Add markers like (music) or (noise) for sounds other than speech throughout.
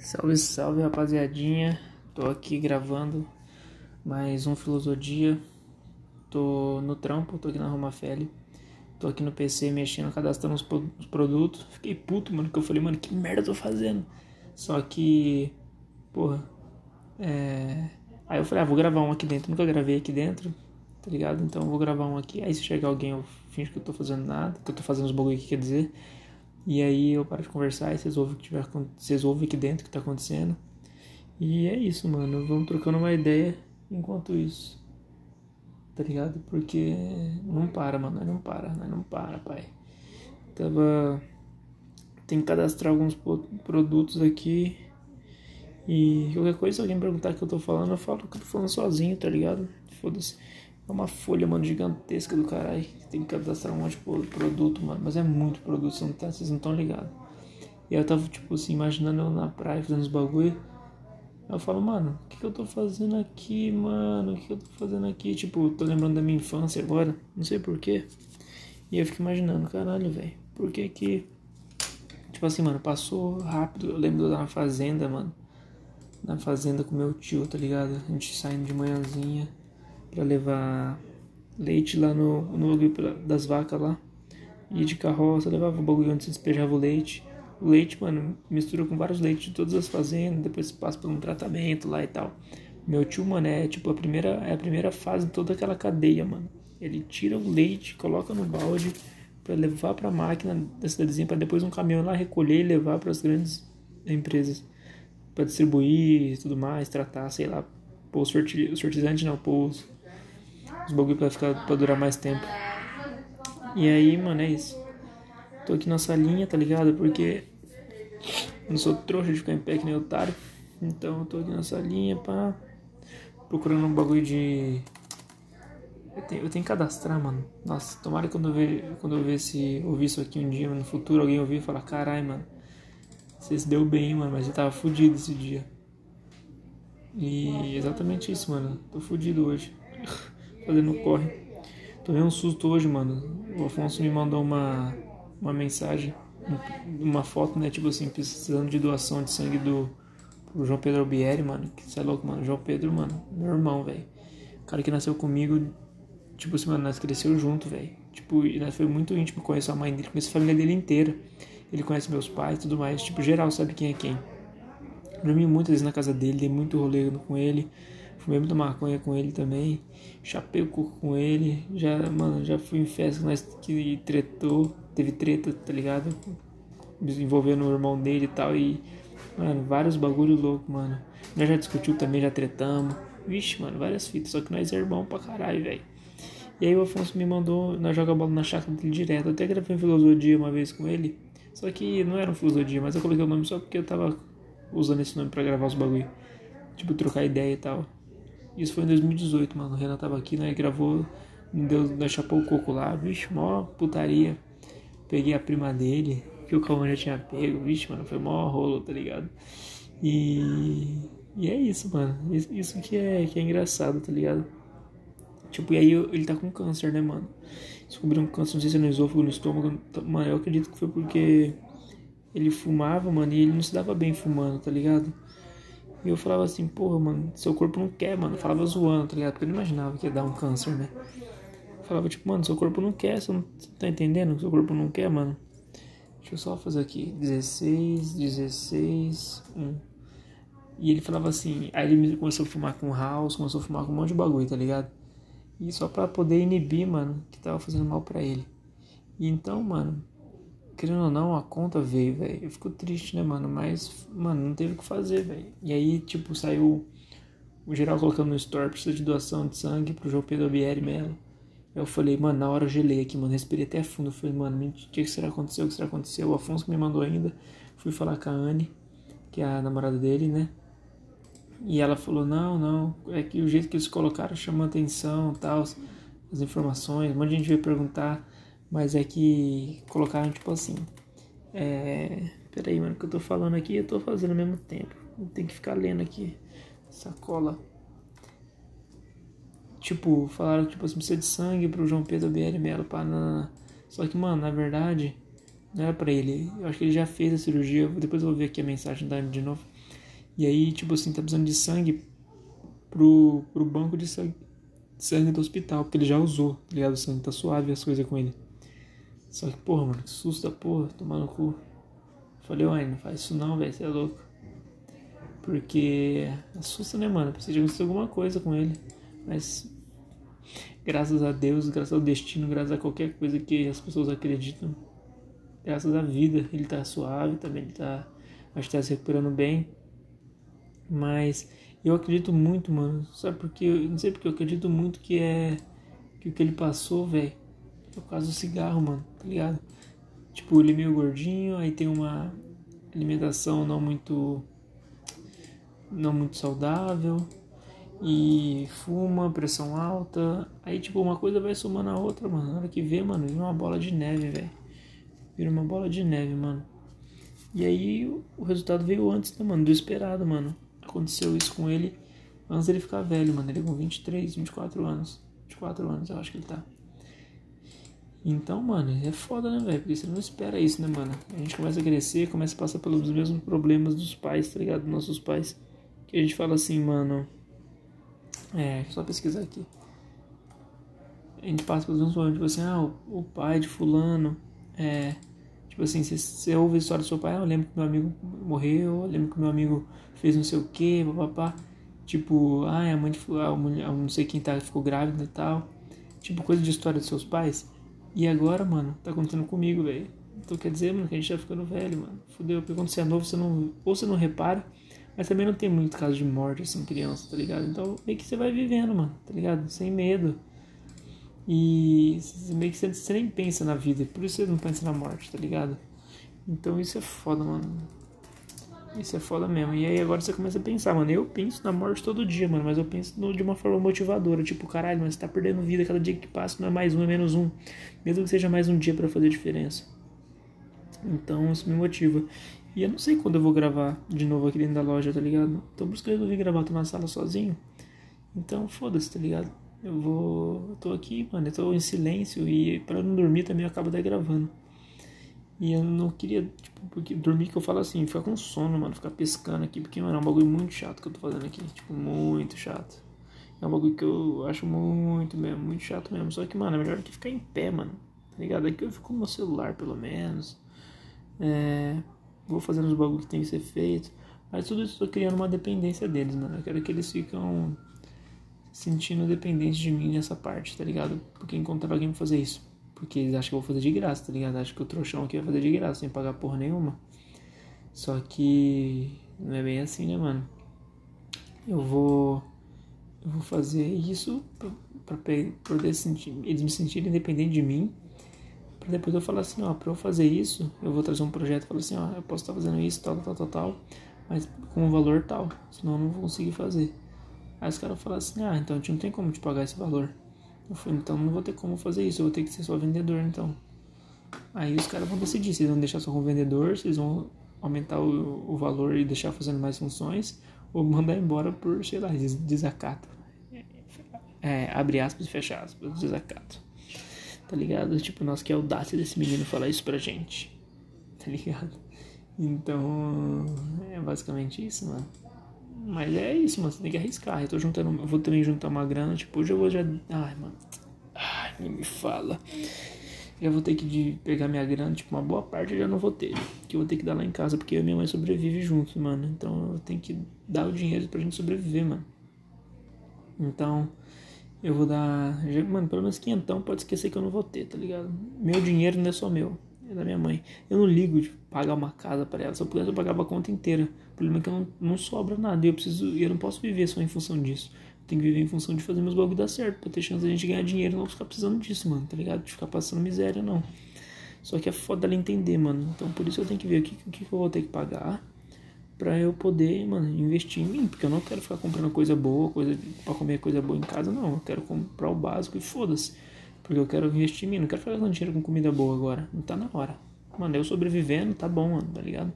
Salve, salve rapaziadinha. Tô aqui gravando mais um Filosofia. Tô no trampo, tô aqui na Roma Feli. Tô aqui no PC mexendo, cadastrando os, os produtos. Fiquei puto, mano, que eu falei, mano, que merda eu tô fazendo? Só que, porra, é. Aí eu falei, ah, vou gravar um aqui dentro. Nunca gravei aqui dentro, tá ligado? Então vou gravar um aqui. Aí se chegar alguém, eu finge que eu tô fazendo nada, que eu tô fazendo os bagulho aqui, quer dizer. E aí eu paro de conversar e vocês ouvem o que tiver, vocês ouvem aqui dentro o que tá acontecendo. E é isso, mano. Vamos trocando uma ideia enquanto isso. Tá ligado? Porque não para, mano. Não para, não para, pai. Tava. Tem que cadastrar alguns produtos aqui. E qualquer coisa, se alguém perguntar o que eu tô falando, eu falo que eu tô falando sozinho, tá ligado? Foda-se. É uma folha, mano, gigantesca do caralho. Tem que cadastrar um monte de produto, mano. Mas é muito produto, vocês não, tá, estão ligados. E eu tava, tipo assim, imaginando eu na praia fazendo os bagulho. Aí eu falo, mano, o que, que eu tô fazendo aqui, mano? O que, que eu tô fazendo aqui? Tipo, tô lembrando da minha infância agora. Não sei porquê. E eu fico imaginando, caralho, velho. Por que que. Tipo assim, mano, passou rápido. Eu lembro na fazenda, mano. Na fazenda com meu tio, tá ligado? A gente saindo de manhãzinha para levar leite lá no, no bagulho das vacas lá. E de carroça, levava o bagulho onde se despejava o leite. O leite, mano, mistura com vários leites de todas as fazendas, depois passa por um tratamento lá e tal. Meu tio, mano, é tipo a primeira, é a primeira fase de toda aquela cadeia, mano. Ele tira o leite, coloca no balde para levar para a máquina da cidadezinha para depois um caminhão lá recolher e levar para as grandes empresas para distribuir e tudo mais, tratar, sei lá, pôr os fertilizantes não, pôr os bagulho pra, ficar, pra durar mais tempo. E aí, mano, é isso. Tô aqui na salinha, tá ligado? Porque eu não sou trouxa de ficar em pé que nem otário. Então eu tô aqui na salinha, pá. Procurando um bagulho de. Eu tenho, eu tenho que cadastrar, mano. Nossa, tomara que quando eu ver, quando eu ver se ouvir isso aqui um dia, no futuro, alguém ouvir e falar, carai, mano. Você se deu bem, mano, mas eu tava fudido esse dia. E exatamente isso, mano. Tô fudido hoje. (laughs) fazendo corre. Tomei um susto hoje, mano. O Afonso me mandou uma, uma mensagem, uma foto, né? Tipo assim, precisando de doação de sangue do João Pedro Albieri, mano. Que você é louco, mano. João Pedro, mano, meu irmão, velho. cara que nasceu comigo, tipo assim, mano, nós cresceu junto, velho. Tipo, nós foi muito íntimo, conheço a mãe dele, conheço a família dele inteira. Ele conhece meus pais e tudo mais. Tipo, geral sabe quem é quem. Dormi muitas vezes na casa dele, dei muito rolê com ele. Fumei muita maconha com ele também. Chapei o coco com ele. Já, mano, já fui em festa nós que tretou. Teve treta, tá ligado? Envolvendo o irmão dele e tal. E, mano, vários bagulho louco, mano. Nós já discutiu também, já tretamos. Vixe, mano, várias fitas. Só que nós é irmão pra caralho, velho. E aí o Afonso me mandou, nós joga bola na chácara dele direto. Eu até gravei um filosofia uma vez com ele. Só que não era um filosofia, mas eu coloquei o nome só porque eu tava usando esse nome pra gravar os bagulho. Tipo, trocar ideia e tal. Isso foi em 2018, mano. O Renan tava aqui, né? Gravou, deu, nós chapou o coco lá. Vixe, mó putaria. Peguei a prima dele, que o Calma já tinha pego. Vixe, mano, foi mó rolo, tá ligado? E, e é isso, mano. Isso, que, é, que é engraçado, tá ligado? Tipo, e aí ele tá com câncer, né, mano? Descobriu um câncer, não sei se é no esôfago, no estômago. Mano, eu acredito que foi porque ele fumava, mano, e ele não se dava bem fumando, tá ligado? E eu falava assim, porra, mano, seu corpo não quer, mano. Eu falava zoando, tá ligado? Porque eu não imaginava que ia dar um câncer, né? Eu falava, tipo, mano, seu corpo não quer, você não tá entendendo? Seu corpo não quer, mano. Deixa eu só fazer aqui. 16, 16, 1. E ele falava assim, aí ele começou a fumar com house, começou a fumar com um monte de bagulho, tá ligado? E só pra poder inibir, mano, que tava fazendo mal pra ele. E então, mano, querendo ou não, a conta veio, velho. Eu fico triste, né, mano? Mas, mano, não teve o que fazer, velho. E aí, tipo, saiu o geral colocando no store, precisa de doação de sangue pro João Pedro Bieri Melo. Eu falei, mano, na hora eu gelei aqui, mano, respirei até fundo. Eu falei, mano, o que será que aconteceu? O que será que aconteceu? O Afonso me mandou ainda. Fui falar com a Anne, que é a namorada dele, né? E ela falou, não, não, é que o jeito que eles colocaram chamou atenção, tal, as informações. Um monte de gente veio perguntar. Mas é que colocaram tipo assim. É. Peraí, mano, que eu tô falando aqui eu tô fazendo ao mesmo tempo. Tem que ficar lendo aqui. Sacola. Tipo, falaram tipo assim, precisa de sangue pro João Pedro BL Melo Só que, mano, na verdade, não era pra ele. Eu acho que ele já fez a cirurgia. Depois eu vou ver aqui a mensagem da de novo. E aí, tipo assim, tá precisando de sangue pro, pro banco de sangue, sangue do hospital, porque ele já usou, tá ligado? O sangue tá suave as coisas com ele. Só que, porra, mano, que susto da porra, tomar no cu. Falei, uai, não faz isso não, velho, você é louco. Porque assusta, né, mano? Precisa acontecer alguma coisa com ele. Mas graças a Deus, graças ao destino, graças a qualquer coisa que as pessoas acreditam, graças à vida, ele tá suave também, ele tá, acho que tá se recuperando bem. Mas eu acredito muito, mano, sabe porque, não sei porque eu acredito muito que é que o que ele passou, velho, é por causa do cigarro, mano, tá ligado? Tipo, ele é meio gordinho, aí tem uma alimentação não muito não muito saudável e fuma, pressão alta. Aí, tipo, uma coisa vai somando a outra, mano. Na hora que vê, mano, vira uma bola de neve, velho. Vira uma bola de neve, mano. E aí, o resultado veio antes, né, mano? Do esperado, mano. Aconteceu isso com ele antes dele ficar velho, mano. Ele com 23, 24 anos. 24 anos, eu acho que ele tá. Então, mano, é foda, né, velho? Porque você não espera isso, né, mano? A gente começa a crescer, começa a passar pelos mesmos problemas dos pais, tá ligado? Dos nossos pais. Que a gente fala assim, mano é, só pesquisar aqui. A gente passa pelos mesmos problemas, tipo assim, ah, o, o, pai de fulano, é, tipo assim, você ouve a história do seu pai, ah, eu lembro que meu amigo morreu, eu lembro que meu amigo fez não sei o que, papapá. Tipo, ah, a mãe de fulano, não sei quem tá, ficou grávida e tal. Tipo, coisa de história dos seus pais. E agora, mano, tá acontecendo comigo, velho. Então quer dizer, mano, que a gente tá ficando velho, mano. Fudeu, porque quando você é novo, você não. Ou você não repara, mas também não tem muito caso de morte, assim, criança, tá ligado? Então meio que você vai vivendo, mano, tá ligado? Sem medo. E meio que você, você nem pensa na vida, por isso você não pensa na morte, tá ligado? Então isso é foda, mano. Isso é foda mesmo. E aí agora você começa a pensar, mano. Eu penso na morte todo dia, mano. Mas eu penso no, de uma forma motivadora. Tipo, caralho, mas você tá perdendo vida cada dia que passa. Não é mais um, é menos um. Mesmo que seja mais um dia para fazer diferença. Então isso me motiva. E eu não sei quando eu vou gravar de novo aqui dentro da loja, tá ligado? Que eu resolvi gravar, tô na sala sozinho. Então foda-se, tá ligado? Eu vou. Eu tô aqui, mano, eu tô em silêncio e para não dormir também eu acabo até gravando. E eu não queria, tipo, porque dormir que eu falo assim, ficar com sono, mano, ficar pescando aqui, porque, mano, é um bagulho muito chato que eu tô fazendo aqui. Tipo, muito chato. É um bagulho que eu acho muito mesmo, muito chato mesmo. Só que, mano, é melhor que ficar em pé, mano. Tá ligado? Aqui eu fico no meu celular, pelo menos. É vou fazendo os bagulho que tem que ser feito. Mas tudo isso eu tô criando uma dependência deles, mano. Eu quero que eles ficam sentindo dependentes de mim nessa parte, tá ligado? Porque encontrar alguém pra fazer isso. Porque eles acham que eu vou fazer de graça, tá ligado? Acham que o trouxão aqui vai fazer de graça, sem pagar porra nenhuma. Só que não é bem assim, né, mano? Eu vou. Eu vou fazer isso pra poder sentir, eles me sentirem independentes de mim Pra depois eu falar assim, ó, pra eu fazer isso, eu vou trazer um projeto e falar assim, ó, eu posso estar tá fazendo isso, tal, tal, tal, tal, mas com um valor tal, senão eu não vou conseguir fazer. Aí os caras falam assim, ah, então a gente não tem como te pagar esse valor. Eu falei, então não vou ter como fazer isso, eu vou ter que ser só vendedor, então. Aí os caras vão decidir se eles vão deixar só com vendedor, se eles vão aumentar o, o valor e deixar fazendo mais funções, ou mandar embora por, sei lá, desacato. É, abre aspas e fecha aspas, desacato. Tá ligado? Tipo, nossa, que audácia desse menino falar isso pra gente. Tá ligado? Então, é basicamente isso, mano. Mas é isso, mano. Você tem que arriscar. Eu tô juntando. Eu vou também juntar uma grana. Tipo, hoje eu vou já. Ai, mano. Ai, nem me fala. Já vou ter que de pegar minha grana. Tipo, uma boa parte eu já não vou ter. Que eu vou ter que dar lá em casa. Porque eu e minha mãe sobrevivem juntos, mano. Então eu tenho que dar o dinheiro pra gente sobreviver, mano. Então. Eu vou dar. Mano, pelo menos quinhentão pode esquecer que eu não vou ter, tá ligado? Meu dinheiro não é só meu, é da minha mãe. Eu não ligo de pagar uma casa para ela. Se eu pudesse, eu pagava a conta inteira. O problema é que não, não sobra nada. Eu preciso. Eu não posso viver só em função disso. Eu tenho que viver em função de fazer meus bagulho dar certo. Pra ter chance de a gente ganhar dinheiro não ficar precisando disso, mano, tá ligado? De ficar passando miséria, não. Só que é foda ela entender, mano. Então por isso eu tenho que ver o que, o que eu vou ter que pagar para eu poder, mano, investir em mim, porque eu não quero ficar comprando coisa boa, coisa para comer coisa boa em casa, não. Eu quero comprar o básico e foda-se. Porque eu quero investir em mim, não quero ficar gastando dinheiro com comida boa agora. Não tá na hora. Mano, eu sobrevivendo, tá bom, mano, tá ligado?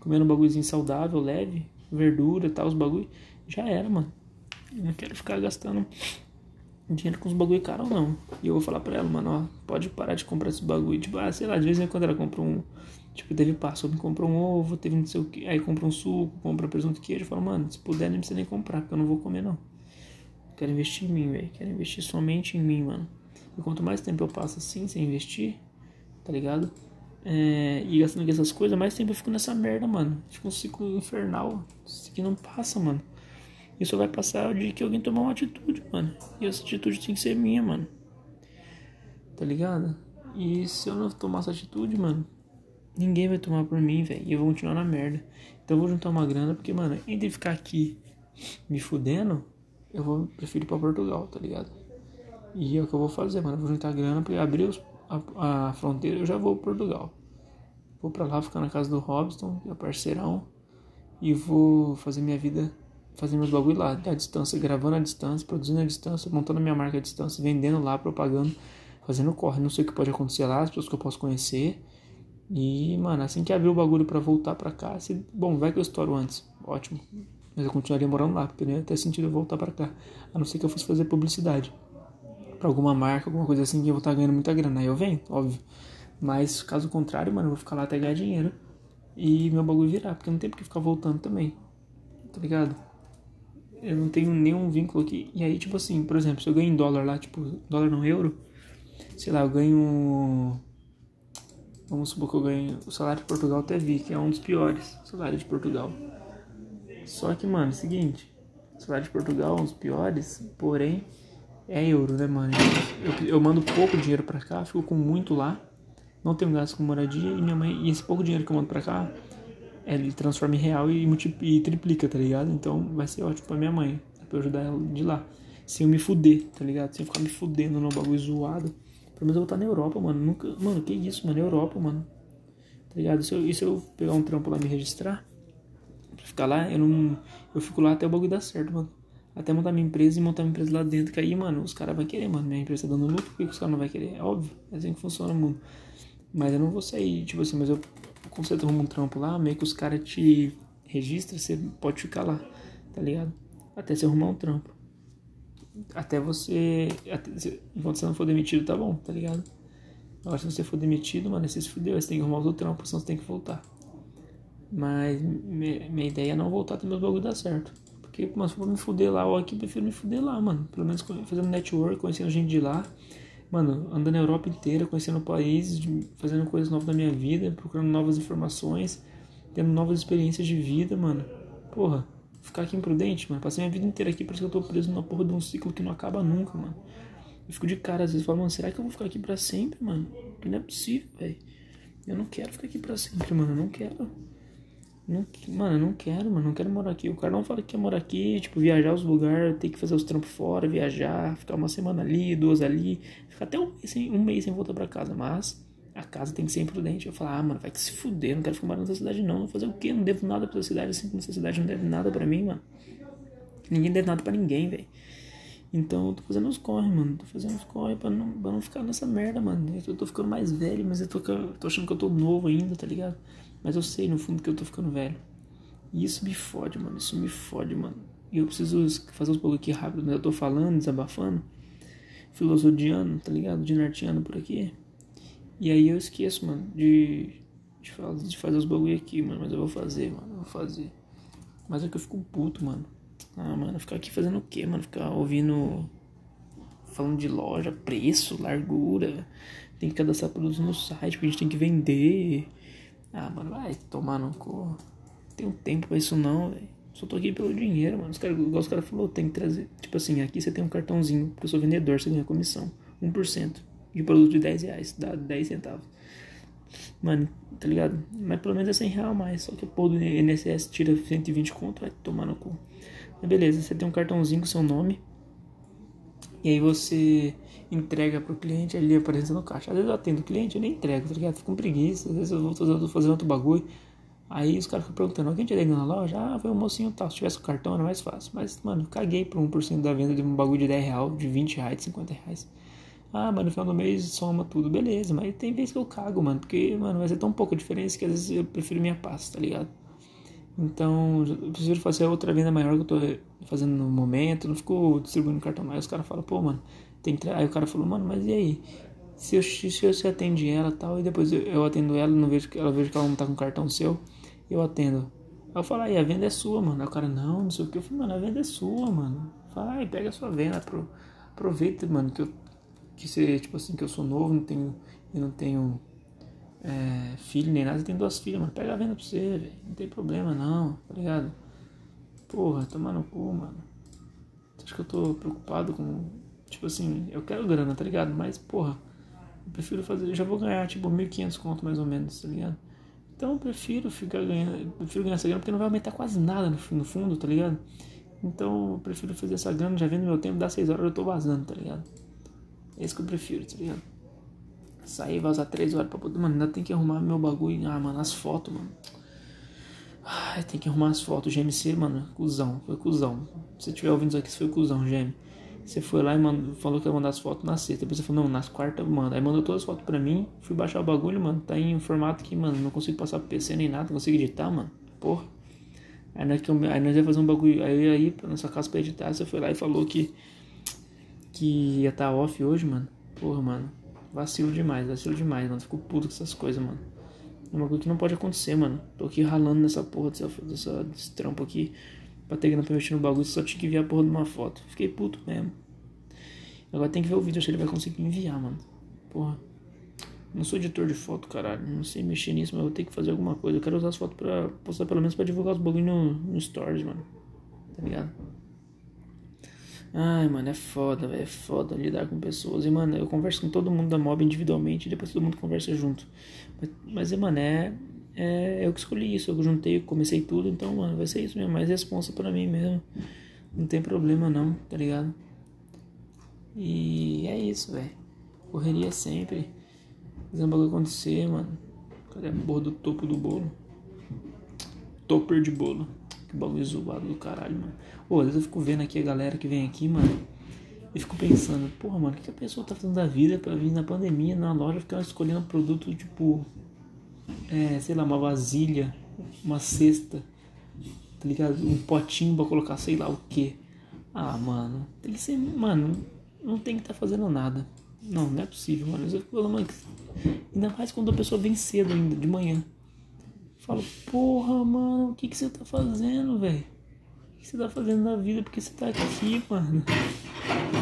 Comendo um bagulhozinho saudável, leve, verdura e tal, os bagulho, já era, mano. Eu não quero ficar gastando dinheiro com os bagulho caro, não. E eu vou falar pra ela, mano, ó, pode parar de comprar esse bagulho. Tipo, ah, sei lá, de vez em quando ela compra um Tipo, teve passo, me comprou um ovo, teve não sei o que, aí compra um suco, compra presunto e queijo, eu falo, mano, se puder nem precisa nem comprar, porque eu não vou comer não. Quero investir em mim, velho. Quero investir somente em mim, mano. E quanto mais tempo eu passo assim, sem investir, tá ligado? É, e gastando essas coisas, mais tempo eu fico nessa merda, mano. Fica um ciclo infernal. Isso aqui não passa, mano. Isso vai passar de que alguém tomar uma atitude, mano. E essa atitude tem que ser minha, mano. Tá ligado? E se eu não tomar essa atitude, mano, ninguém vai tomar por mim, velho. E eu vou continuar na merda. Então eu vou juntar uma grana, porque, mano, entre ficar aqui me fudendo, eu vou prefiro ir pra Portugal, tá ligado? E é o que eu vou fazer, mano. Eu vou juntar grana pra abrir os, a, a fronteira eu já vou pro Portugal. Vou pra lá ficar na casa do Robson, meu parceirão. E vou fazer minha vida, fazer meus bagulho lá, à distância, gravando à distância, produzindo à distância, montando minha marca à distância, vendendo lá, propagando, fazendo corre. Não sei o que pode acontecer lá, as pessoas que eu posso conhecer. E, mano, assim que abrir o bagulho para voltar pra cá, se, bom, vai que eu estouro antes. Ótimo. Mas eu continuaria morando lá, porque não ia ter sentido eu voltar pra cá. A não ser que eu fosse fazer publicidade pra alguma marca, alguma coisa assim, que eu vou estar tá ganhando muita grana. Aí eu venho, óbvio. Mas caso contrário, mano, eu vou ficar lá até ganhar dinheiro e meu bagulho virar, porque não tem porque ficar voltando também. Tá ligado? Eu não tenho nenhum vínculo aqui. E aí, tipo assim, por exemplo, se eu ganho em dólar lá, tipo, dólar no euro, sei lá, eu ganho. Vamos supor que eu ganho. O salário de Portugal até que é um dos piores salários de Portugal. Só que, mano, é o seguinte: o salário de Portugal é um dos piores, porém é euro, né, mano? Eu, eu mando pouco dinheiro pra cá, fico com muito lá não tenho gasto com moradia e minha mãe, e esse pouco dinheiro que eu mando pra cá, ele transforma em real e, e triplica, tá ligado? Então vai ser ótimo pra minha mãe, pra eu ajudar ela de lá. Sem eu me fuder, tá ligado? Sem eu ficar me fudendo no bagulho zoado. Pelo menos eu vou estar na Europa, mano. Nunca, mano, que isso, mano? Europa, mano. Tá ligado? Se eu, e se eu pegar um trampo lá e me registrar, pra ficar lá, eu não. Eu fico lá até o bagulho dar certo, mano. Até montar minha empresa e montar minha empresa lá dentro. Que aí, mano, os caras vão querer, mano. Minha empresa tá dando lucro, por que os caras não vão querer? É óbvio. É assim que funciona o mundo. Mas eu não vou sair, tipo assim, mas eu quando você arruma um trampo lá, meio que os caras te registram, você pode ficar lá, tá ligado? Até você arrumar um trampo. Até você. Até, enquanto você não for demitido, tá bom, tá ligado? Agora se você for demitido, mano, você se fudeu, você tem que arrumar outro trampo, senão você tem que voltar. Mas minha, ideia é não voltar até meus bagulho dar certo. Porque, mano, se for me fuder lá ou aqui, eu prefiro me fuder lá, mano. Pelo menos fazendo network, conhecendo gente de lá mano, andando a Europa inteira, conhecendo países, fazendo coisas novas na minha vida, procurando novas informações, tendo novas experiências de vida, mano. Porra, ficar aqui imprudente, mano. Passei minha vida inteira aqui, parece que eu tô preso numa porra de um ciclo que não acaba nunca, mano. Eu fico de cara, às vezes falo, mano, será que eu vou ficar aqui pra sempre, mano? Que não é possível, velho. Eu não quero ficar aqui pra sempre, mano. Eu não quero. Não, mano, eu não quero, mano. Não quero morar aqui. O cara não fala que quer morar aqui, tipo, viajar os lugares, ter que fazer os trampos fora, viajar, ficar uma semana ali, duas ali, ficar até um mês sem, um mês sem voltar pra casa. Mas a casa tem que ser imprudente. Eu falar, ah, mano, vai que se fuder, não quero ficar morando nessa cidade, não. Vou fazer o quê? Não devo nada pra essa cidade, assim como essa cidade não deve nada pra mim, mano. Ninguém deve nada pra ninguém, velho. Então eu tô fazendo os corre, mano. Tô fazendo os corre pra não, pra não ficar nessa merda, mano. Eu tô ficando mais velho, mas eu tô, tô achando que eu tô novo ainda, tá ligado? Mas eu sei no fundo que eu tô ficando velho. E isso me fode, mano. Isso me fode, mano. E eu preciso fazer os bagulho aqui rápido, mas eu tô falando, desabafando, filosodiano, tá ligado? Dinartiano por aqui. E aí eu esqueço, mano, de, de, fazer, de fazer os bagulho aqui, mano. Mas eu vou fazer, mano. Eu vou fazer. Mas é que eu fico puto, mano. Ah, mano, ficar aqui fazendo o quê, mano? Ficar ouvindo. Falando de loja, preço, largura. Tem que cadastrar produtos no site, porque a gente tem que vender. Ah, mano, vai tomar no cu. Tem um tempo pra isso não, velho. Só tô aqui pelo dinheiro, mano. Os cara, igual os caras falaram, tem que trazer. Tipo assim, aqui você tem um cartãozinho, porque eu sou vendedor, você ganha comissão. 1% de produto de 10 reais, dá 10 centavos. Mano, tá ligado? Mas pelo menos é 100 reais mais. Só que o pô do INSS tira 120 conto, vai tomar no cu. Mas beleza, você tem um cartãozinho com seu nome. E aí você entrega pro cliente ali aparecendo no caixa. Às vezes eu atendo o cliente, eu nem entrego, tá ligado? Fico com preguiça, às vezes eu vou fazendo, fazendo outro bagulho. Aí os caras ficam perguntando, alguém te na loja? Ah, foi o um mocinho tal, se tivesse o cartão era mais fácil. Mas, mano, caguei por 1% da venda de um bagulho de 10 real, de 20 reais, de 50 reais. Ah, mano, no final do mês soma tudo, beleza. Mas tem vezes que eu cago, mano, porque, mano, vai ser tão pouca diferença que às vezes eu prefiro minha paz, tá ligado? Então, eu prefiro fazer outra venda maior que eu tô fazendo no momento, não fico distribuindo cartão mais. Os caras falam, pô, mano, tem que... Aí o cara falou, mano, mas e aí? Se eu, se você atende ela tal, e depois eu, eu atendo ela, não vejo, ela vejo que ela não tá com cartão seu, eu atendo. Aí eu falo, aí a venda é sua, mano. Aí o cara, não, não sei o que. Eu falo, mano, a venda é sua, mano. Vai, pega a sua venda, pro, aproveita, mano, que eu, que você, tipo assim, que eu sou novo, não tenho, eu não tenho é, filho nem nada, eu tenho duas filhas, mano. Pega a venda pra você, velho. Não tem problema não, tá ligado? Porra, tomar no cu, mano. Acha que eu tô preocupado com. Tipo assim, eu quero grana, tá ligado? Mas, porra, eu prefiro fazer. Eu já vou ganhar, tipo, 1.500 conto mais ou menos, tá ligado? Então eu prefiro ficar ganhando. Prefiro ganhar essa grana porque não vai aumentar quase nada no, no fundo, tá ligado? Então eu prefiro fazer essa grana, já vendo meu tempo, dá 6 horas eu tô vazando, tá ligado? É isso que eu prefiro, tá ligado? Sair, vazar 3 horas pra poder. Mano, ainda tem que arrumar meu bagulho. Ah, mano, as fotos, mano. Ai, tem que arrumar as fotos. GMC, mano, cuzão. Foi cuzão. Se você estiver ouvindo isso aqui, você foi cuzão, GM. Você foi lá e mandou, falou que ia mandar as fotos na sexta. Depois você falou, não, nas quartas manda. Aí mandou todas as fotos pra mim. Fui baixar o bagulho, mano. Tá em um formato que, mano, não consigo passar pro PC nem nada. Não consigo editar, mano. Porra. Aí nós, aí nós ia fazer um bagulho. Aí aí pra nossa casa pra editar. Você foi lá e falou que. Que ia estar tá off hoje, mano. Porra, mano. Vacilo demais, vacilo demais, mano. Fico puto com essas coisas, mano. É uma coisa que não pode acontecer, mano. Tô aqui ralando nessa porra dessa, dessa, desse trampo aqui. Pra ter grana pra mexer no bagulho, só tinha que enviar a porra de uma foto. Fiquei puto mesmo. Agora tem que ver o vídeo se ele vai conseguir enviar, mano. Porra. Não sou editor de foto, caralho. Não sei mexer nisso, mas eu tenho que fazer alguma coisa. Eu quero usar as fotos pra postar pelo menos pra divulgar os bagulho no, no Stories, mano. Tá ligado? Ai, mano, é foda, velho. É foda lidar com pessoas. E, mano, eu converso com todo mundo da mob individualmente e depois todo mundo conversa junto. Mas, mas mano, é, é. Eu que escolhi isso. Eu juntei, comecei tudo. Então, mano, vai ser isso mesmo. Mais responsa pra mim mesmo. Não tem problema, não, tá ligado? E é isso, velho. Correria sempre. Fazendo bagulho acontecer, mano. Cadê a porra do topo do bolo? Topper de bolo. Que bagulho zoado do caralho, mano. Pô, às vezes eu fico vendo aqui a galera que vem aqui, mano. E fico pensando, porra, mano, o que a pessoa tá fazendo da vida pra vir na pandemia, na loja, ficar escolhendo produto tipo. É, sei lá, uma vasilha, uma cesta, tá ligado? Um potinho pra colocar sei lá o que. Ah, mano, tem que ser. Mano, não tem que estar tá fazendo nada. Não, não é possível, mano. Eu falo, mano, ainda mais quando a pessoa vem cedo ainda, de manhã. Falo, porra, mano, o que, que você tá fazendo, velho? O que você tá fazendo na vida? Porque você tá aqui, mano.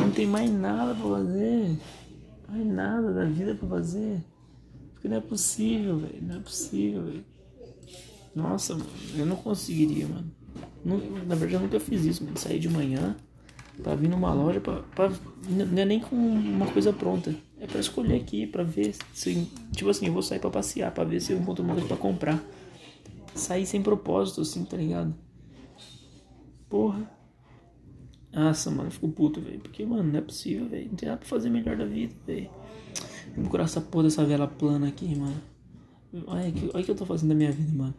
Não tem mais nada pra fazer. Mais nada da vida pra fazer. Porque não é possível, velho. Não é possível, velho. Nossa, mano, eu não conseguiria, mano. Não, na verdade, eu nunca fiz isso, mano. Sair de manhã pra vir numa loja, pra, pra, não é nem com uma coisa pronta. É pra escolher aqui, pra ver se. Tipo assim, eu vou sair pra passear, pra ver se eu encontro uma coisa pra comprar sair sem propósito, assim, tá ligado? Porra. Nossa, mano, eu fico puto, velho. Porque, mano, não é possível, velho. Não tem nada pra fazer melhor da vida, velho. Vou procurar essa porra dessa vela plana aqui, mano. Olha que, olha que eu tô fazendo da minha vida, mano.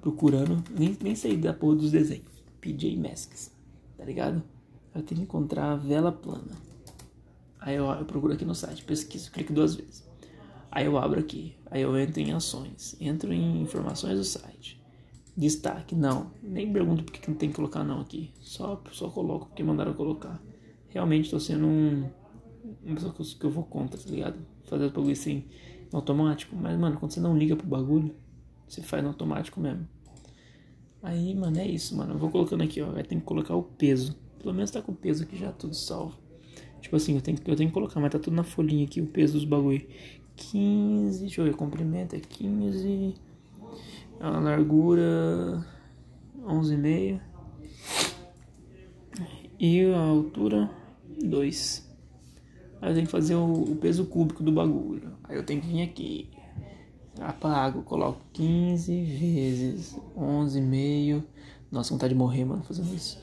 Procurando. Nem, nem sei da porra dos desenhos. PJ Masks. Tá ligado? Eu tenho que encontrar a vela plana. Aí eu, eu procuro aqui no site, pesquiso, clico duas vezes. Aí eu abro aqui, aí eu entro em ações, entro em informações do site. Destaque, não. Nem pergunto porque não tem que colocar não aqui. Só, só coloco porque mandaram colocar. Realmente estou sendo um. Uma pessoa que eu vou contra, tá ligado? Fazer o bagulho assim automático. Mas, mano, quando você não liga pro bagulho, você faz no automático mesmo. Aí, mano, é isso, mano. Eu vou colocando aqui, ó. Vai ter que colocar o peso. Pelo menos tá com o peso aqui já tudo salvo. Tipo assim, eu tenho, eu tenho que colocar, mas tá tudo na folhinha aqui, o peso dos bagulho. 15, deixa eu ver, comprimento é 15, a largura 11,5 e a altura 2. Aí eu tenho que fazer o, o, peso cúbico do bagulho. Aí eu tenho que vir aqui, apago, coloco 15 vezes 11,5. Nossa, vontade de morrer, mano, fazendo isso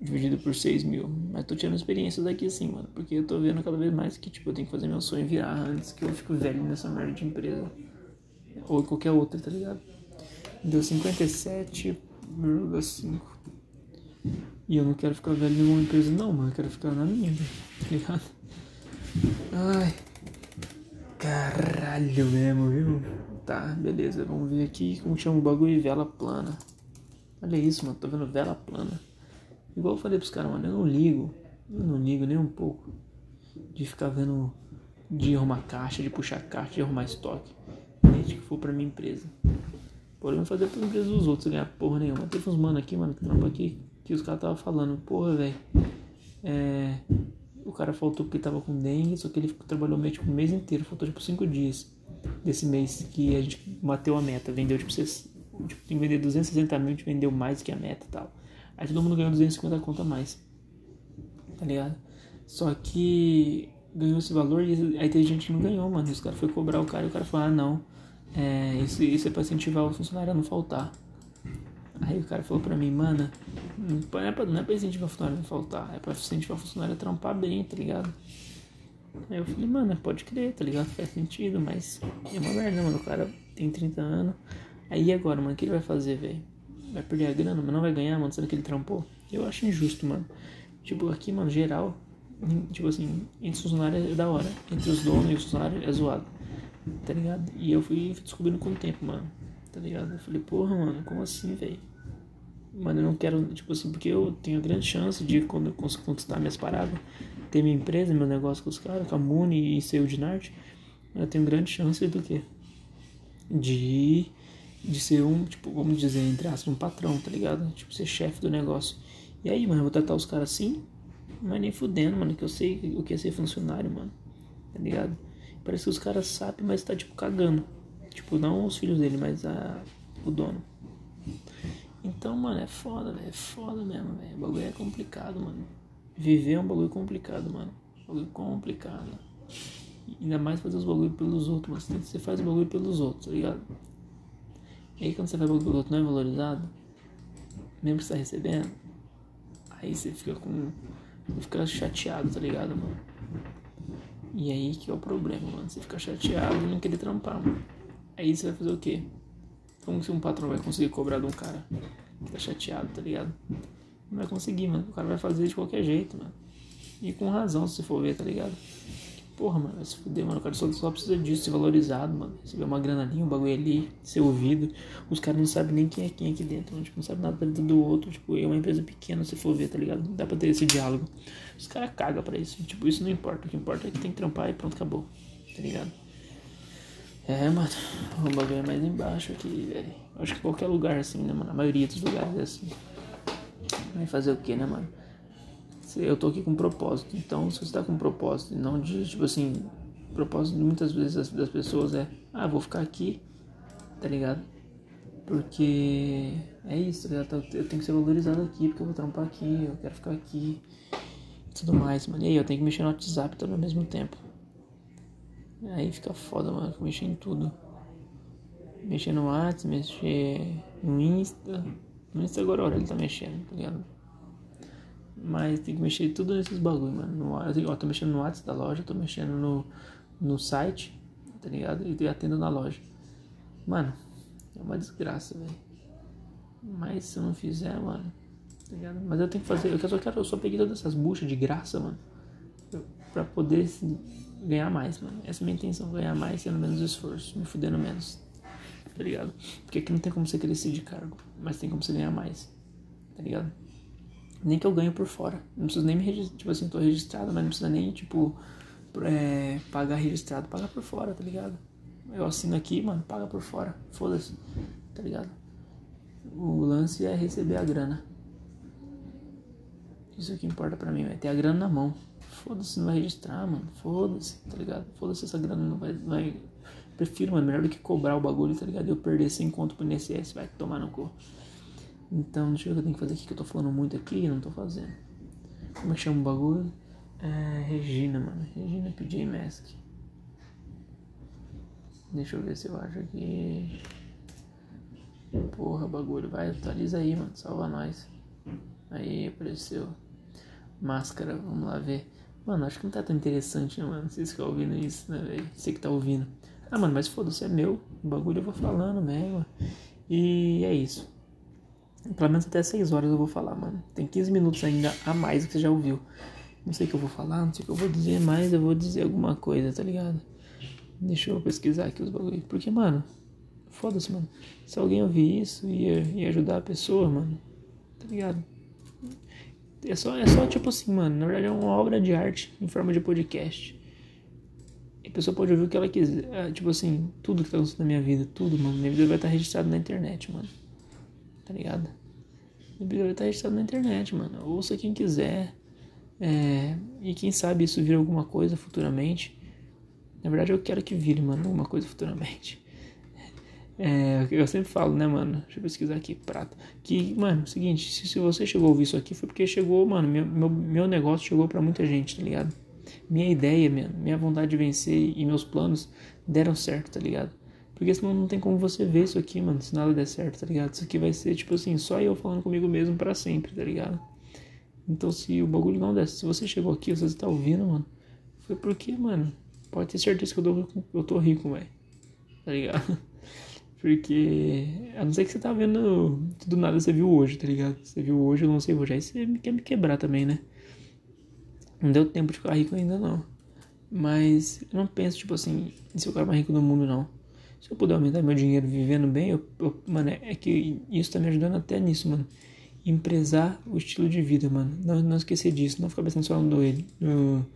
dividido por 6 mil. Mas tô tirando experiência daqui assim, mano. Porque eu tô vendo cada vez mais que, tipo, eu tenho que fazer meu sonho virar antes que eu fico velho nessa merda de empresa. Ou qualquer outra, tá ligado? Deu 57,5. E eu não quero ficar velho em uma empresa, não, mano. Eu quero ficar na minha, tá ligado? Ai. Caralho mesmo, viu? Tá, beleza. Vamos ver aqui como chama o bagulho vela plana. Olha isso, mano. Tô vendo vela plana. Igual eu falei pros caras, mano, eu não ligo. Eu não ligo nem um pouco de ficar vendo de arrumar caixa, de puxar caixa, de arrumar estoque. Desde que for pra minha empresa. Podemos fazer pra empresa dos outros, ganhar porra nenhuma. Teve uns mano aqui, mano, que trampa aqui, que os caras tava falando, porra, velho. É, o cara faltou porque tava com dengue, só que ele trabalhou meio tipo, o mês inteiro, faltou tipo 5 dias desse mês que a gente bateu a meta, vendeu tipo, vocês, tipo tem que vender 260 mil, a gente vendeu mais que a meta e tal. Aí todo mundo ganhou 250 conta a mais, tá ligado? Só que ganhou esse valor e aí tem gente que não ganhou, mano. Os caras foi cobrar o cara e o cara falou, ah não, é, isso, isso é pra incentivar o funcionário a não faltar. Aí o cara falou pra mim, mano, não é pra, não é pra incentivar o funcionário faltar, é pra incentivar funcionário a trampar bem, tá ligado? Aí eu falei, mano, pode crer, tá ligado? Faz sentido, mas é uma merda, mano. O cara tem 30 anos. Aí agora, mano, o que ele vai fazer, velho? Vai perder a grana, mas não vai ganhar, mano, sendo que ele trampou? Eu acho injusto, mano. Tipo, aqui, mano, geral, tipo assim, entre os funcionários é da hora. Entre os donos e os funcionários é zoado. Tá ligado? E eu fui descobrindo com o tempo, mano. Tá ligado? Eu falei, porra, mano, como assim, velho? Mano, eu não quero, tipo assim, porque eu tenho grande chance de quando eu conquistar minhas paradas ter minha empresa, meu negócio com os caras, com a Muni e ser o Dinarte, eu tenho grande chance do quê? De, de ser um, tipo, vamos dizer, entre aspas, um patrão, tá ligado? Tipo, ser chefe do negócio. E aí, mano, eu vou tratar os caras assim, mas nem fudendo, mano, que eu sei o que é ser funcionário, mano. Tá ligado? Parece que os caras sabem, mas tá, tipo, cagando. Tipo, não os filhos dele, mas a, o dono. Então, mano, é foda, velho. É foda mesmo, velho. O bagulho é complicado, mano. Viver é um bagulho complicado, mano. bagulho complicado. ainda mais fazer os bagulho pelos outros, mano. Você faz o bagulho pelos outros, tá ligado? E aí quando você faz bagulho pelos outros não é valorizado, mesmo que você tá recebendo, aí você fica com. fica chateado, tá ligado, mano? E aí que é o problema, mano. Você fica chateado e não querer trampar, mano. Aí você vai fazer o quê? Como que um patrão vai conseguir cobrar de um cara que tá chateado, tá ligado? Não vai conseguir, mano. O cara vai fazer de qualquer jeito, mano. E com razão, se for ver, tá ligado? Porra, mano, vai se fuder, mano. O cara só, só precisa disso, ser valorizado, mano. Receber uma grana ali, um bagulho ali, ser ouvido. Os caras não sabem nem quem é quem aqui dentro, mano. Tipo, não sabe nada do outro. Tipo, é uma empresa pequena, se for ver, tá ligado? Não dá pra ter esse diálogo. Os caras cagam pra isso. Tipo, isso não importa. O que importa é que tem que trampar e pronto, acabou. Tá ligado? É, mano. O bagulho é mais embaixo aqui, velho. Acho que qualquer lugar assim, né, mano? A maioria dos lugares é assim. Vai fazer o que, né, mano? Eu tô aqui com propósito. Então, se você tá com propósito, não de, tipo assim, propósito muitas vezes das, das pessoas é, ah, vou ficar aqui, tá ligado? Porque é isso, tá ligado? Eu tenho que ser valorizado aqui, porque eu vou trampar aqui, eu quero ficar aqui tudo mais, mano. E aí, eu tenho que mexer no WhatsApp todo ao mesmo tempo. Aí fica foda, mano, mexer em tudo. Mexer no WhatsApp, mexer no Insta, no Insta agora ele tá mexendo, tá ligado? Mas tem que mexer tudo nesses bagulho, mano. No, ó, tô mexendo no WhatsApp da loja, tô mexendo no, no site, tá ligado? E atendo na loja. Mano, é uma desgraça, velho. Mas se eu não fizer, mano, tá ligado? Mas eu tenho que fazer, eu só quero, eu só peguei todas essas buchas de graça, mano. Pra poder assim, ganhar mais, mano. Essa é a minha intenção, ganhar mais, tendo menos esforço, me fudendo menos tá ligado? Porque aqui não tem como você crescer de cargo, mas tem como você ganhar mais, tá ligado? Nem que eu ganho por fora, não preciso nem me registrar, tipo assim, tô registrado, mas não precisa nem, tipo, é, pagar registrado, pagar por fora, tá ligado? Eu assino aqui, mano, paga por fora, foda-se, tá ligado? O lance é receber a grana. Isso que importa pra mim, é ter a grana na mão. Foda-se, não vai registrar, mano. Foda-se, tá ligado? Foda-se essa grana não vai, vai Prefiro, mano, melhor do que cobrar o bagulho, tá ligado? Eu perder sem conto pro INSS, vai tomar no cu. Então, deixa eu ver o que eu tenho que fazer aqui, que eu tô falando muito aqui e não tô fazendo. Como é que chama o bagulho? É, Regina, mano. Regina PJ Mask. Deixa eu ver se eu acho aqui. Porra, bagulho. Vai, atualiza aí, mano. Salva nós. Aí, apareceu. Máscara, vamos lá ver. Mano, acho que não tá tão interessante, né, mano? Vocês que estão ouvindo isso, né, velho? Você que tá ouvindo. Ah, mano, mas foda-se, é meu. O bagulho eu vou falando mesmo. E é isso. Pelo menos até 6 horas eu vou falar, mano. Tem 15 minutos ainda a mais que você já ouviu. Não sei o que eu vou falar, não sei o que eu vou dizer, mas eu vou dizer alguma coisa, tá ligado? Deixa eu pesquisar aqui os bagulhos. Porque, mano, foda-se, mano. Se alguém ouvir isso e, e ajudar a pessoa, mano, tá ligado? É só, é só tipo assim, mano. Na verdade é uma obra de arte em forma de podcast. a pessoa pode ouvir o que ela quiser. É, tipo assim, tudo que tá acontecendo na minha vida, tudo, mano. Minha vida vai estar registrada na internet, mano. Tá ligado? Minha vida vai estar registrada na internet, mano. Ouça quem quiser. É, e quem sabe isso vira alguma coisa futuramente. Na verdade, eu quero que vire, mano, alguma coisa futuramente. É, eu sempre falo, né, mano? Deixa eu pesquisar aqui, prato. Que, mano, seguinte, se, se você chegou a ouvir isso aqui foi porque chegou, mano, meu, meu, meu negócio chegou para muita gente, tá ligado? minha ideia, minha, minha vontade de vencer e meus planos deram certo, tá ligado? Porque senão não tem como você ver isso aqui, mano, se nada der certo, tá ligado? Isso aqui vai ser, tipo assim, só eu falando comigo mesmo para sempre, tá ligado? Então se o bagulho não der, se você chegou aqui, você tá ouvindo, mano, foi porque, mano, pode ter certeza que eu tô, eu tô rico, velho. Tá ligado? Porque, a não ser que você tá vendo tudo nada, você viu hoje, tá ligado? Você viu hoje, eu não sei hoje. Aí você quer me quebrar também, né? Não deu tempo de ficar rico ainda não. Mas eu não penso, tipo assim, em ser o cara mais rico do mundo, não. Se eu puder aumentar meu dinheiro vivendo bem, eu, eu, mano, é que isso tá me ajudando até nisso, mano. Empresar o estilo de vida, mano. Não, não esquecer disso, não ficar pensando só no, no,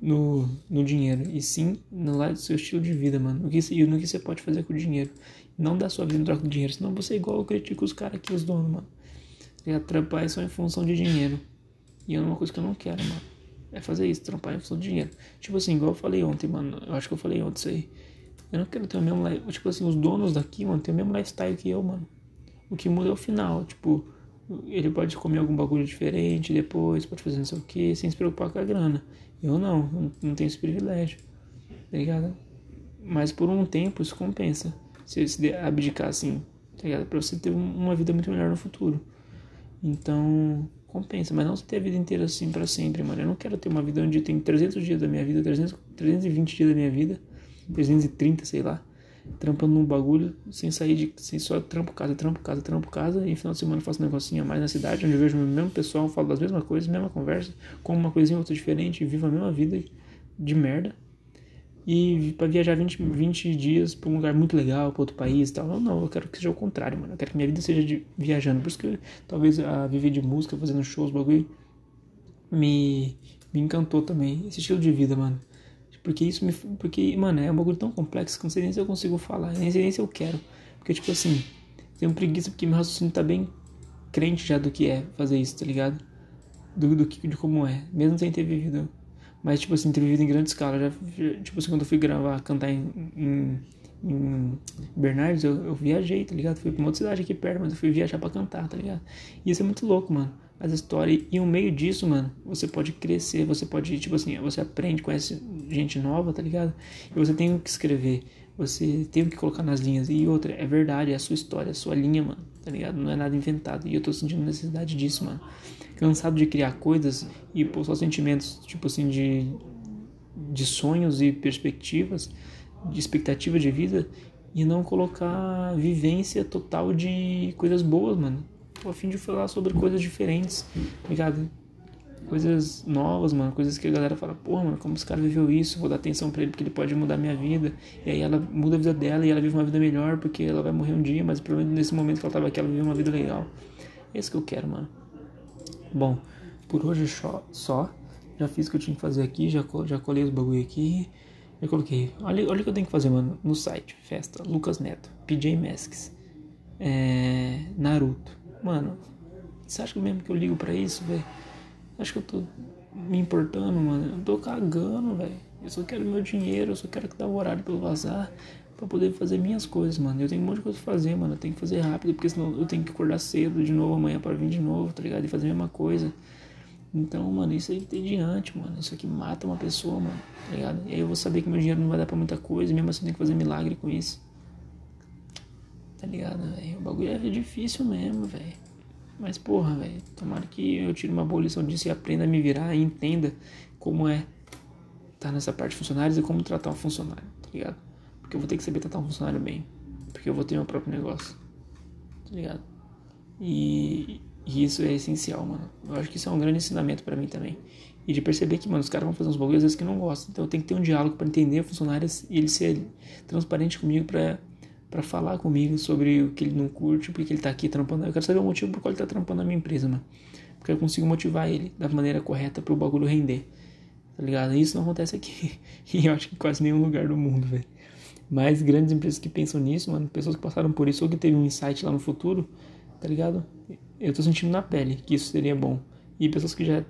no, no dinheiro. E sim no lado do seu estilo de vida, mano. No que, no que você pode fazer com o dinheiro. Não dar sua vida em troca de dinheiro. Senão você é igual eu critico os caras aqui, os donos, mano. E trampar é só em função de dinheiro. E é uma coisa que eu não quero, mano. É fazer isso, trampar em função do dinheiro. Tipo assim, igual eu falei ontem, mano. Eu acho que eu falei ontem isso aí. Eu não quero ter o mesmo. Tipo assim, os donos daqui, mano, tem o mesmo lifestyle que eu, mano. O que muda é o final. Tipo, ele pode comer algum bagulho diferente depois, pode fazer não sei o que, sem se preocupar com a grana. Eu não, não tenho esse privilégio. Tá ligado? Mas por um tempo isso compensa. Se se abdicar assim, tá ligado? Pra você ter uma vida muito melhor no futuro. Então, compensa, mas não você ter a vida inteira assim para sempre, mano. Eu não quero ter uma vida onde tem 300 dias da minha vida, 300, 320 dias da minha vida, 330, sei lá, trampando num bagulho, sem sair de. sem só trampo casa, trampo casa, trampo casa, e no final de semana faço um negocinho a mais na cidade, onde eu vejo o mesmo pessoal, falo das mesmas coisas, mesma conversa, como uma coisinha outra diferente, vivo a mesma vida de merda e para viajar 20, 20 dias para um lugar muito legal, para outro país e tal. Não, não, eu quero que seja o contrário, mano. Eu quero que minha vida seja de viajando. Por isso que talvez a viver de música, fazendo shows, bagulho, me, me encantou também. Esse estilo de vida, mano. Porque isso me. Porque, mano, é um bagulho tão complexo que não sei nem se eu consigo falar, nem sei nem se eu quero. Porque, tipo assim, tenho preguiça porque meu raciocínio tá bem crente já do que é fazer isso, tá ligado? Do, do que, de como é, mesmo sem ter vivido mas, tipo assim, ter vivido em grande escala. Já, tipo assim, quando eu fui gravar, cantar em, em, em Bernardes, eu, eu, viajei, tá ligado? Fui pra uma outra cidade aqui perto, mas eu fui viajar pra cantar, tá ligado? E isso é muito louco, mano. As histórias. E no meio disso, mano, você pode crescer, você pode, tipo assim, você aprende, conhece gente nova, tá ligado? E você tem que escrever. Você tem que colocar nas linhas. E outra, é verdade, é a sua história, é a sua linha, mano, tá ligado? Não é nada inventado. E eu tô sentindo necessidade disso, mano cansado de criar coisas e pôr só sentimentos, tipo assim, de, de sonhos e perspectivas, de expectativa de vida e não colocar vivência total de coisas boas, mano. Tô a fim de falar sobre coisas diferentes, ligado? Coisas novas, mano, coisas que a galera fala, porra, mano, como esse cara viveu isso, vou dar atenção pra ele porque ele pode mudar minha vida. E aí ela muda a vida dela e ela vive uma vida melhor porque ela vai morrer um dia, mas pelo menos nesse momento que ela tava aqui, ela viveu uma vida legal. É isso que eu quero, mano. Bom, por hoje só. Já fiz o que eu tinha que fazer aqui, já, já colei os bagulho aqui. Já coloquei. Olha, olha o que eu tenho que fazer, mano. No site, festa, Lucas Neto, PJ Masks, é, Naruto. Mano, você acha mesmo que eu ligo pra isso, velho? Acho que eu tô me importando, mano. Eu tô cagando, velho. Eu só quero meu dinheiro, eu só quero que dá o horário pra eu vazar pra poder fazer minhas coisas, mano. Eu tenho um monte de coisa pra fazer, mano. Eu tenho que fazer rápido, porque senão eu tenho que acordar cedo de novo amanhã para vir de novo, tá ligado? E fazer a mesma coisa. Então, mano, isso aí tem diante, mano. Isso aqui mata uma pessoa, mano, tá ligado? E aí eu vou saber que meu dinheiro não vai dar pra muita coisa, mesmo assim eu tenho que fazer milagre com isso. Tá ligado, velho? O bagulho é difícil mesmo, velho. Mas, porra, velho, tomara que eu tire uma boa lição disso e aprenda a me virar e entenda como é estar tá nessa parte de funcionários e como tratar um funcionário, tá ligado? Porque eu vou ter que saber tratar um funcionário bem. Porque eu vou ter meu próprio negócio. Tá ligado? E, e isso é essencial, mano. Eu acho que isso é um grande ensinamento para mim também. E de perceber que, mano, os caras vão fazer uns bagulhos às vezes que não gostam. Então eu tenho que ter um diálogo para entender o funcionário e ele ser transparente comigo pra, pra falar comigo sobre o que ele não curte, porque ele tá aqui trampando. Eu quero saber o motivo por qual ele tá trampando na minha empresa, mano. Porque eu consigo motivar ele da maneira correta pro bagulho render. Tá ligado? Isso não acontece aqui. (laughs) E eu acho que em quase nenhum lugar do mundo, velho. Mas grandes empresas que pensam nisso, mano, pessoas que passaram por isso ou que teve um insight lá no futuro, tá ligado? Eu tô sentindo na pele que isso seria bom. E pessoas que já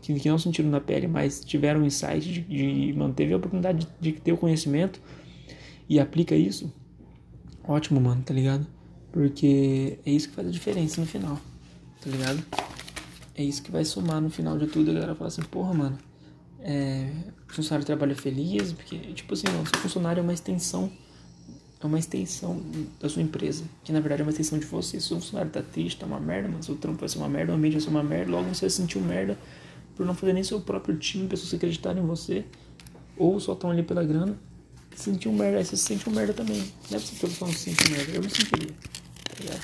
que, que não sentiram na pele, mas tiveram um insight de, de manteve a oportunidade de, de ter o conhecimento e aplica isso, ótimo, mano, tá ligado? Porque é isso que faz a diferença no final, tá ligado? É isso que vai somar no final de tudo. A galera fala assim, porra, mano, é, o funcionário trabalha feliz, porque, tipo assim, não, seu funcionário é uma extensão, é uma extensão da sua empresa, que na verdade é uma extensão de você. Se o funcionário tá triste, tá uma merda, mas o trampo vai ser uma merda, o ambiente vai ser uma merda, logo você uma merda por não fazer nem seu próprio time, pessoas acreditarem em você, ou só estão ali pela grana, sentir um merda, você se sente um merda também. Não é possível que eu não se sente um merda, eu me sentiria, tá ligado?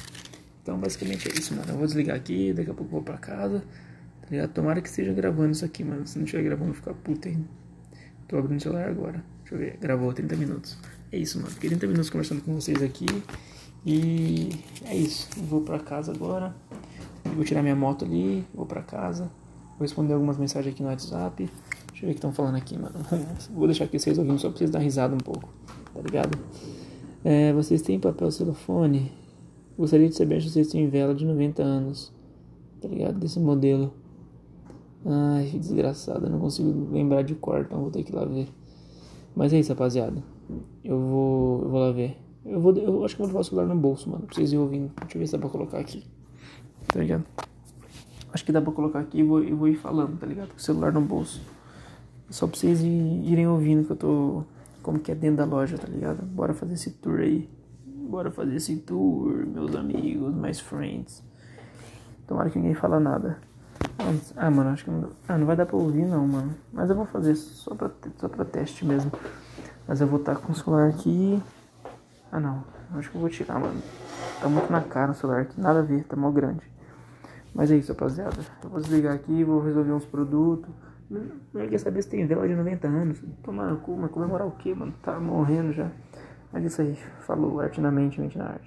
Então basicamente é isso, mano. Eu vou desligar aqui, daqui a pouco eu vou pra casa. Tá ligado? Tomara que esteja gravando isso aqui, mano. Se não estiver gravando, eu vou ficar puto, hein? Tô abrindo o celular agora. Deixa eu ver. Gravou 30 minutos. É isso, mano. Fiquei 30 minutos conversando com vocês aqui. E é isso. Eu vou pra casa agora. Vou tirar minha moto ali. Vou pra casa. Vou responder algumas mensagens aqui no WhatsApp. Deixa eu ver o que estão falando aqui, mano. (laughs) vou deixar aqui vocês ouvindo só vocês dar risada um pouco. Tá ligado? É, vocês têm papel celofone? Gostaria de saber se vocês têm vela de 90 anos. Tá ligado? Desse modelo. Ai, desgraçado, eu não consigo lembrar de cor, então vou ter que ir lá ver. Mas é isso, rapaziada. Eu vou, eu vou lá ver. Eu, vou, eu acho que eu vou levar o celular no bolso, mano. Pra vocês irem ouvindo. Deixa eu ver se dá pra colocar aqui. Tá ligado? Acho que dá pra colocar aqui e vou, vou ir falando, tá ligado? Com o celular no bolso. Só pra vocês irem ouvindo que eu tô. Como que é dentro da loja, tá ligado? Bora fazer esse tour aí. Bora fazer esse tour, meus amigos, mais friends. Tomara que ninguém fala nada. Ah, mano, acho que não, ah, não vai dar pra ouvir não, mano. Mas eu vou fazer só pra, só pra teste mesmo. Mas eu vou estar com o celular aqui. Ah, não. Acho que eu vou tirar, mano. Tá muito na cara o celular aqui. Nada a ver, tá mal grande. Mas é isso, rapaziada. Eu vou desligar aqui, vou resolver uns produtos. Não quer saber se tem vela de 90 anos. Tomar no cu, comemorar o quê, mano? Tá morrendo já. Mas isso aí. Falou, arte na mente, mente na arte.